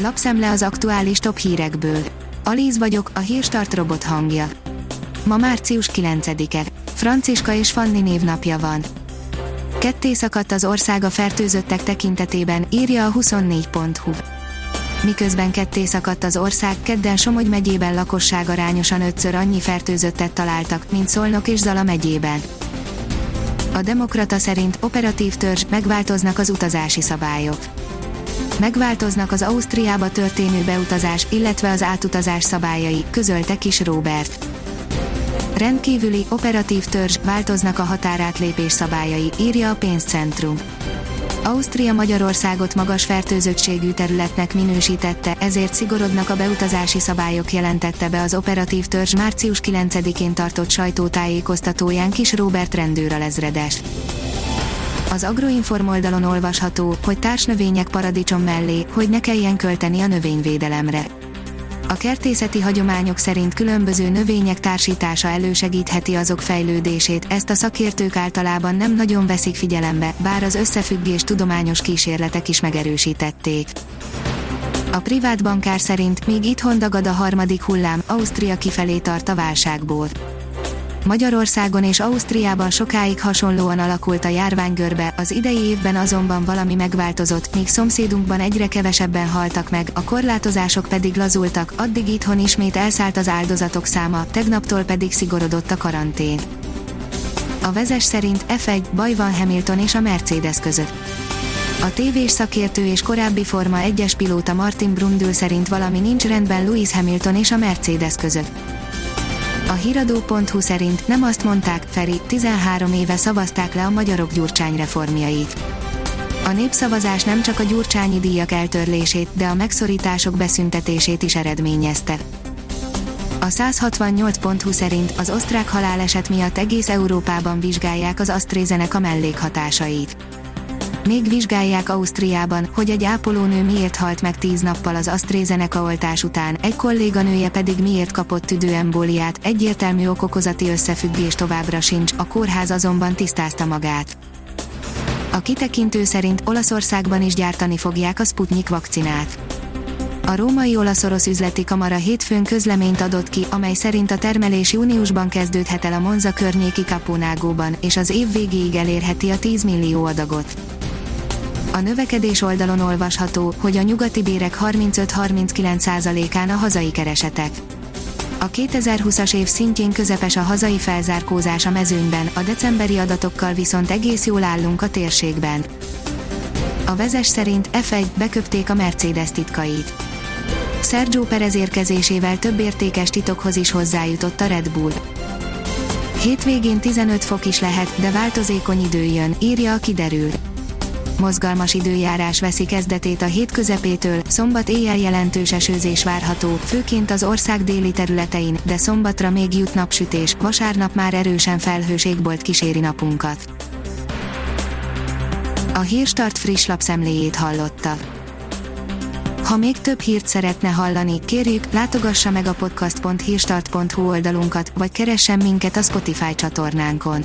Lapszemle az aktuális top hírekből. Alíz vagyok, a hírstart robot hangja. Ma március 9-e. Franciska és Fanni névnapja van. Ketté szakadt az ország a fertőzöttek tekintetében, írja a 24.hu. Miközben ketté szakadt az ország, kedden Somogy megyében lakosság arányosan ötször annyi fertőzöttet találtak, mint Szolnok és Zala megyében. A Demokrata szerint operatív törzs megváltoznak az utazási szabályok. Megváltoznak az Ausztriába történő beutazás, illetve az átutazás szabályai, közölte Kis Robert. Rendkívüli, operatív törzs, változnak a határátlépés szabályai, írja a pénzcentrum. Ausztria Magyarországot magas fertőzöttségű területnek minősítette, ezért szigorodnak a beutazási szabályok jelentette be az operatív törzs március 9-én tartott sajtótájékoztatóján Kis Robert rendőralezredes. Az Agroinform oldalon olvasható, hogy társnövények paradicsom mellé, hogy ne kelljen költeni a növényvédelemre. A kertészeti hagyományok szerint különböző növények társítása elősegítheti azok fejlődését, ezt a szakértők általában nem nagyon veszik figyelembe, bár az összefüggés tudományos kísérletek is megerősítették. A privát bankár szerint még itthon dagad a harmadik hullám, Ausztria kifelé tart a válságból. Magyarországon és Ausztriában sokáig hasonlóan alakult a járványgörbe, az idei évben azonban valami megváltozott, míg szomszédunkban egyre kevesebben haltak meg, a korlátozások pedig lazultak, addig itthon ismét elszállt az áldozatok száma, tegnaptól pedig szigorodott a karantén. A vezes szerint F1 baj van Hamilton és a Mercedes között. A tévés szakértő és korábbi Forma 1-es pilóta Martin Brundle szerint valami nincs rendben Lewis Hamilton és a Mercedes között. A hiradó.hu szerint nem azt mondták, Feri, 13 éve szavazták le a magyarok gyurcsány reformjait. A népszavazás nem csak a gyurcsányi díjak eltörlését, de a megszorítások beszüntetését is eredményezte. A 168.hu szerint az osztrák haláleset miatt egész Európában vizsgálják az AstraZeneca mellékhatásait. Még vizsgálják Ausztriában, hogy egy ápolónő miért halt meg 10 nappal az AstraZeneca oltás után, egy kolléganője pedig miért kapott tüdőembóliát, egyértelmű okokozati összefüggés továbbra sincs, a kórház azonban tisztázta magát. A kitekintő szerint Olaszországban is gyártani fogják a Sputnik vakcinát. A római olasz-orosz üzleti kamara hétfőn közleményt adott ki, amely szerint a termelés júniusban kezdődhet el a Monza környéki Caponágóban, és az év végéig elérheti a 10 millió adagot. A növekedés oldalon olvasható, hogy a nyugati bérek 35-39%-án a hazai keresetek. A 2020-as év szintjén közepes a hazai felzárkózás a mezőnyben, a decemberi adatokkal viszont egész jól állunk a térségben. A vezes szerint F1 beköpték a Mercedes titkait. Sergio Perez érkezésével több értékes titokhoz is hozzájutott a Red Bull. Hétvégén 15 fok is lehet, de változékony idő jön, írja a kiderül mozgalmas időjárás veszi kezdetét a hét közepétől, szombat éjjel jelentős esőzés várható, főként az ország déli területein, de szombatra még jut napsütés, vasárnap már erősen felhős égbolt kíséri napunkat. A Hírstart friss lapszemléjét hallotta. Ha még több hírt szeretne hallani, kérjük, látogassa meg a podcast.hírstart.hu oldalunkat, vagy keressen minket a Spotify csatornánkon